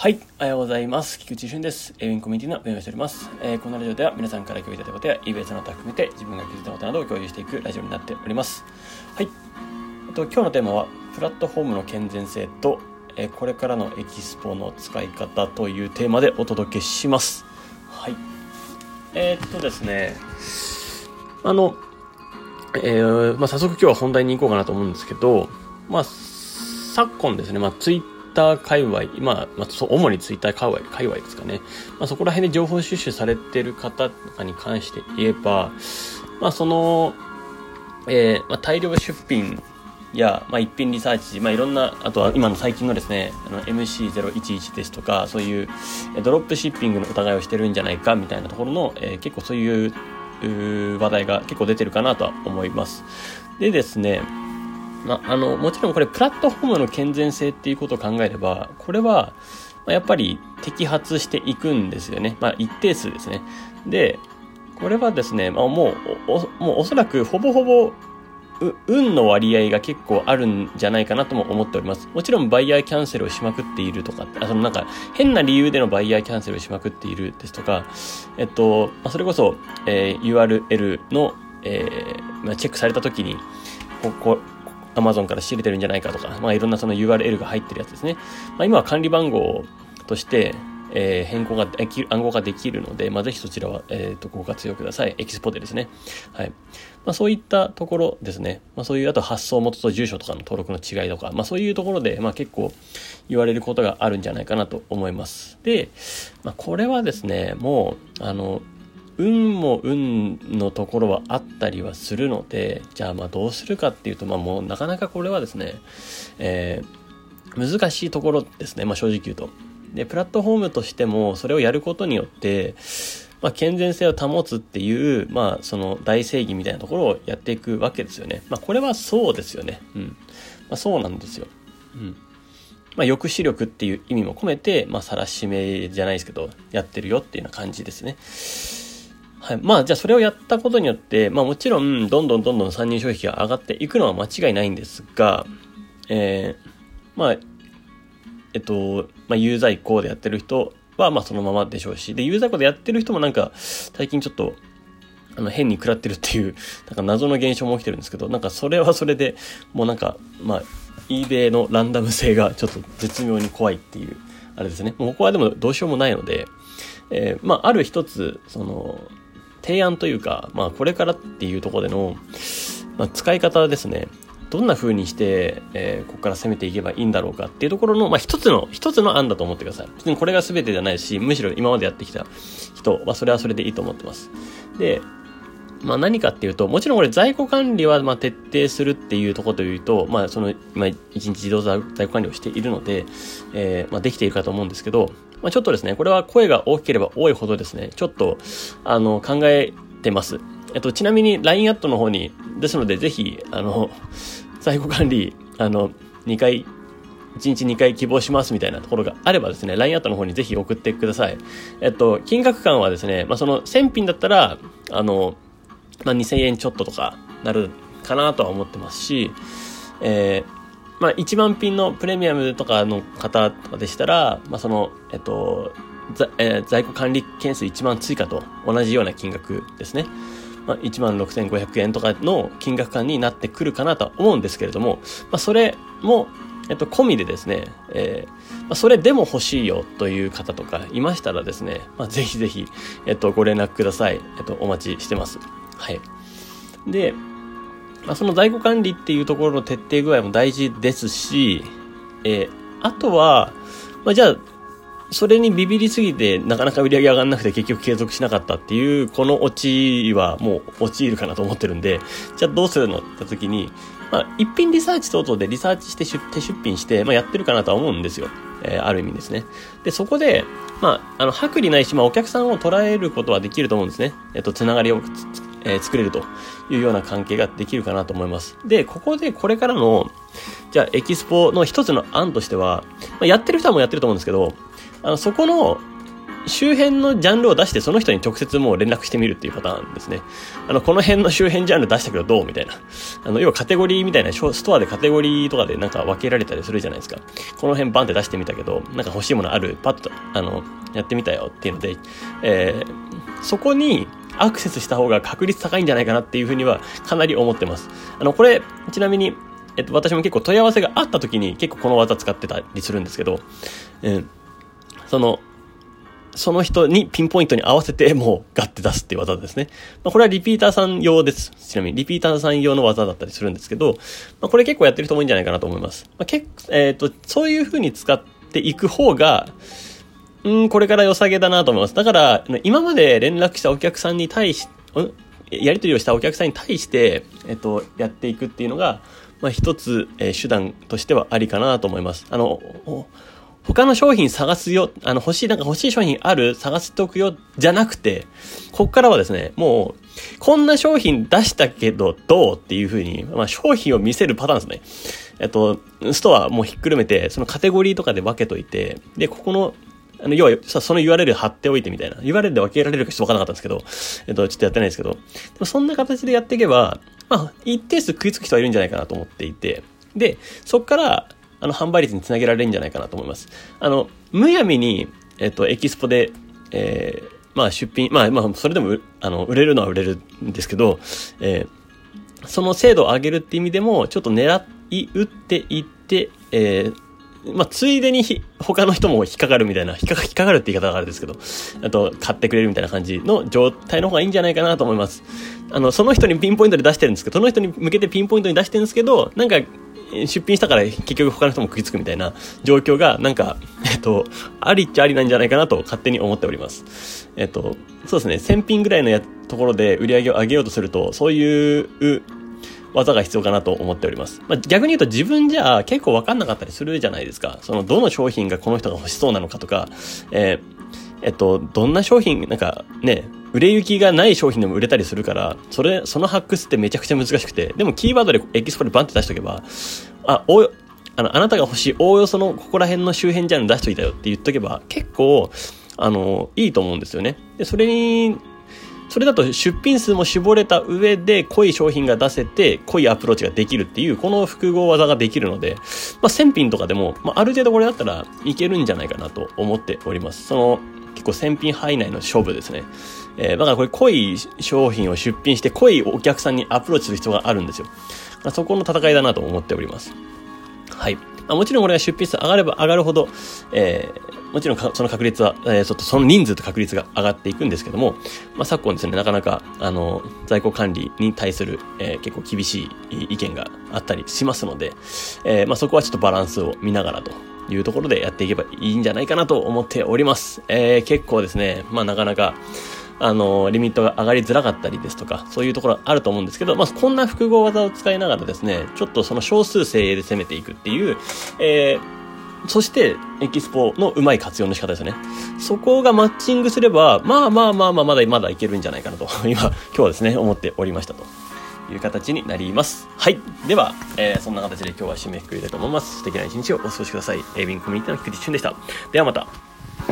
はい、おはようございます。菊池俊です。エウィンコミュニティの運営しております。えー、このラジオでは皆さんから共有いただいたことや、イベントの他含めて自分が気づいたことなどを共有していくラジオになっております。はい。えっと、今日のテーマは、プラットフォームの健全性と、えー、これからのエキスポの使い方というテーマでお届けします。はい。えー、っとですね、あの、え、まあ、早速今日は本題に行こうかなと思うんですけど、まあ、昨今ですね、まあ、ツイッター界隈、まあ、まあ、主にツイッター界隈界隈ですかね。まあ、そこら辺で情報収集されてる方とかに関して言えば、まあ、その、えー、まあ、大量出品や、まあ、一品リサーチ、まあ、いろんな、あとは今の最近のですね、あの MC011 ですとか、そういうドロップシッピングの疑いをしてるんじゃないかみたいなところの、えー、結構そういう話題が結構出てるかなとは思います。でですね、まあ、の、もちろんこれプラットフォームの健全性っていうことを考えれば、これは、やっぱり摘発していくんですよね。まあ、一定数ですね。で、これはですね、まあ、もう、お、もうおそらくほぼほぼ、運の割合が結構あるんじゃないかなとも思っております。もちろんバイヤーキャンセルをしまくっているとか、あそのなんか変な理由でのバイヤーキャンセルをしまくっているですとか、えっと、ま、それこそ、えー、URL の、えー、まあ、チェックされた時に、ここ、アマゾンから仕入れてるんじゃないかとか、まあいろんなその URL が入ってるやつですね。まあ今は管理番号として、えー、変更ができる、暗号ができるので、まあ、ぜひそちらは、えっ、ー、と、ご活用ください。エキスポでですね。はい。まあ、そういったところですね。まあ、そういう、あと発送元と住所とかの登録の違いとか、まあ、そういうところで、まあ、結構言われることがあるんじゃないかなと思います。で、まあ、これはですね、もう、あの、運も運のところはあったりはするので、じゃあまあどうするかっていうと、まあもうなかなかこれはですね、えー、難しいところですね、まあ正直言うと。で、プラットフォームとしてもそれをやることによって、まあ健全性を保つっていう、まあその大正義みたいなところをやっていくわけですよね。まあこれはそうですよね。うん。まあそうなんですよ。うん。まあ、抑止力っていう意味も込めて、まあ、晒しめじゃないですけど、やってるよっていうような感じですね。はい。まあ、じゃあそれをやったことによって、まあもちろん、どんどんどんどん参入消費が上がっていくのは間違いないんですが、えー、まあ、えっと、まあ、ユーザー移行でやってる人は、まあそのままでしょうし、で、ユーザー移行でやってる人もなんか、最近ちょっと、あの、変に食らってるっていう、なんか謎の現象も起きてるんですけど、なんかそれはそれで、もうなんか、まあ、eBay のランダム性がちょっと絶妙に怖いっていう、あれですね。もうここはでもどうしようもないので、えー、まあ、ある一つ、その、提案というか、まあこれからっていうところでの、まあ、使い方ですね。どんな風にして、えー、ここから攻めていけばいいんだろうかっていうところの、まあ一つの、一つの案だと思ってください。別にこれが全てじゃないし、むしろ今までやってきた人はそれはそれでいいと思ってます。で、まあ何かっていうと、もちろんこれ在庫管理はま徹底するっていうところというと、まあその、今一日自動在庫管理をしているので、えー、まあできているかと思うんですけど、まあ、ちょっとですね、これは声が大きければ多いほどですね、ちょっと、あの、考えてます。えっと、ちなみに LINE アットの方に、ですので、ぜひ、あの、在庫管理、あの、2回、1日2回希望しますみたいなところがあればですね、LINE アットの方にぜひ送ってください。えっと、金額感はですね、まあ、その1000品だったら、あの、まあ、2000円ちょっととかなるかなとは思ってますし、えー、まあ、1万品のプレミアムとかの方とかでしたら、まあ、その、えっと、えー、在庫管理件数1万追加と同じような金額ですね。まあ、1万6500円とかの金額感になってくるかなとは思うんですけれども、まあ、それも、えっと、込みでですね、えー、まあ、それでも欲しいよという方とかいましたらですね、まあ、ぜひぜひ、えっと、ご連絡ください。えっと、お待ちしてます。はい。で、まあ、その在庫管理っていうところの徹底具合も大事ですし、えー、あとは、まあ、じゃあ、それにビビりすぎて、なかなか売り上げ上がんなくて結局継続しなかったっていう、このオチはもう陥るかなと思ってるんで、じゃあどうするのって時に、まあ、一品リサーチ等々でリサーチして出手出品して、まあ、やってるかなとは思うんですよ。えー、ある意味ですね。で、そこで、まあ、あの、薄利ないし、まあ、お客さんを捉えることはできると思うんですね。えっと、つながりをえー、作れるというような関係ができるかなと思います。で、ここでこれからの、じゃあエキスポの一つの案としては、まあ、やってる人はもうやってると思うんですけど、あの、そこの、周辺のジャンルを出してその人に直接もう連絡してみるっていうパターンですね。あの、この辺の周辺ジャンル出したけどどうみたいな。あの、要はカテゴリーみたいな、ストアでカテゴリーとかでなんか分けられたりするじゃないですか。この辺バンって出してみたけど、なんか欲しいものある？パッと、あの、やってみたよっていうので、えー、そこにアクセスした方が確率高いんじゃないかなっていうふうにはかなり思ってます。あの、これ、ちなみに、えっと、私も結構問い合わせがあった時に結構この技使ってたりするんですけど、うん、その、その人にピンポイントに合わせてもうガッて出すっていう技ですね。まあ、これはリピーターさん用です。ちなみにリピーターさん用の技だったりするんですけど、まあ、これ結構やってる人もいいんじゃないかなと思います。まあ、結えっ、ー、と、そういう風に使っていく方が、うん、これから良さげだなと思います。だから、今まで連絡したお客さんに対し、やり取りをしたお客さんに対して、えっと、やっていくっていうのが、まあ、一つ、えー、手段としてはありかなと思います。あの、他の商品探すよ、あの、欲しい、なんか欲しい商品ある探しておくよ、じゃなくて、こっからはですね、もう、こんな商品出したけど、どうっていうふうに、まあ、商品を見せるパターンですね。えっと、ストアもひっくるめて、そのカテゴリーとかで分けといて、で、ここのあの、要はさ、その URL 貼っておいてみたいな。URL で分けられるかちょっと分からなかったんですけど、えっと、ちょっとやってないですけど、でもそんな形でやっていけば、まあ、一定数食いつく人はいるんじゃないかなと思っていて、で、そっから、あの、販売率につなげられるんじゃないかなと思います。あの、むやみに、えっと、エキスポで、えー、まあ出品、まあまあ、それでも、あの、売れるのは売れるんですけど、えー、その精度を上げるって意味でも、ちょっと狙い打っていって、えー、まあ、ついでに他の人も引っかかるみたいな、引っかか引っかかるって言い方があるんですけど、あと、買ってくれるみたいな感じの状態の方がいいんじゃないかなと思います。あの、その人にピンポイントで出してるんですけど、その人に向けてピンポイントに出してるんですけど、なんか、出品したから結局他の人も食いつくみたいな状況が、なんか、えっと、ありっちゃありなんじゃないかなと勝手に思っております。えっと、そうですね、1000品ぐらいのやところで売り上げを上げようとすると、そういう技が必要かなと思っております。まあ、逆に言うと自分じゃ結構わかんなかったりするじゃないですか。その、どの商品がこの人が欲しそうなのかとか、えー、えっと、どんな商品、なんかね、売れ行きがない商品でも売れたりするから、それ、その発掘ってめちゃくちゃ難しくて、でもキーワードでエキスポでバンって出しとけば、あ、おあの、あなたが欲しいおおよそのここら辺の周辺ジャンル出しといたよって言っとけば、結構、あの、いいと思うんですよね。で、それにそれだと出品数も絞れた上で濃い商品が出せて濃いアプローチができるっていうこの複合技ができるので、まあ、1000品とかでも、まあ、ある程度これだったらいけるんじゃないかなと思っております。その結構1000品範囲内の勝負ですね。えー、だからこれ濃い商品を出品して濃いお客さんにアプローチする必要があるんですよ。ま、そこの戦いだなと思っております。はい。ま、もちろんこれが出品数上がれば上がるほど、えー、もちろんその確率は、えー、そその人数と確率が上がっていくんですけども、まあ、昨今ですね、なかなか、あの、在庫管理に対する、えー、結構厳しい意見があったりしますので、えー、まあ、そこはちょっとバランスを見ながらというところでやっていけばいいんじゃないかなと思っております。えー、結構ですね、まあ、なかなか、あの、リミットが上がりづらかったりですとか、そういうところあると思うんですけど、まあ、こんな複合技を使いながらですね、ちょっとその少数精鋭で攻めていくっていう、えー、そして、エキスポのうまい活用の仕方ですね。そこがマッチングすれば、まあまあまあまあ、まだまだいけるんじゃないかなと、今、今日はですね、思っておりましたと。いう形になります。はい。では、えー、そんな形で今日は締めくくりたいと思います。素敵な一日をお過ごしください。エイビングコミュニティの菊池俊でした。ではまた。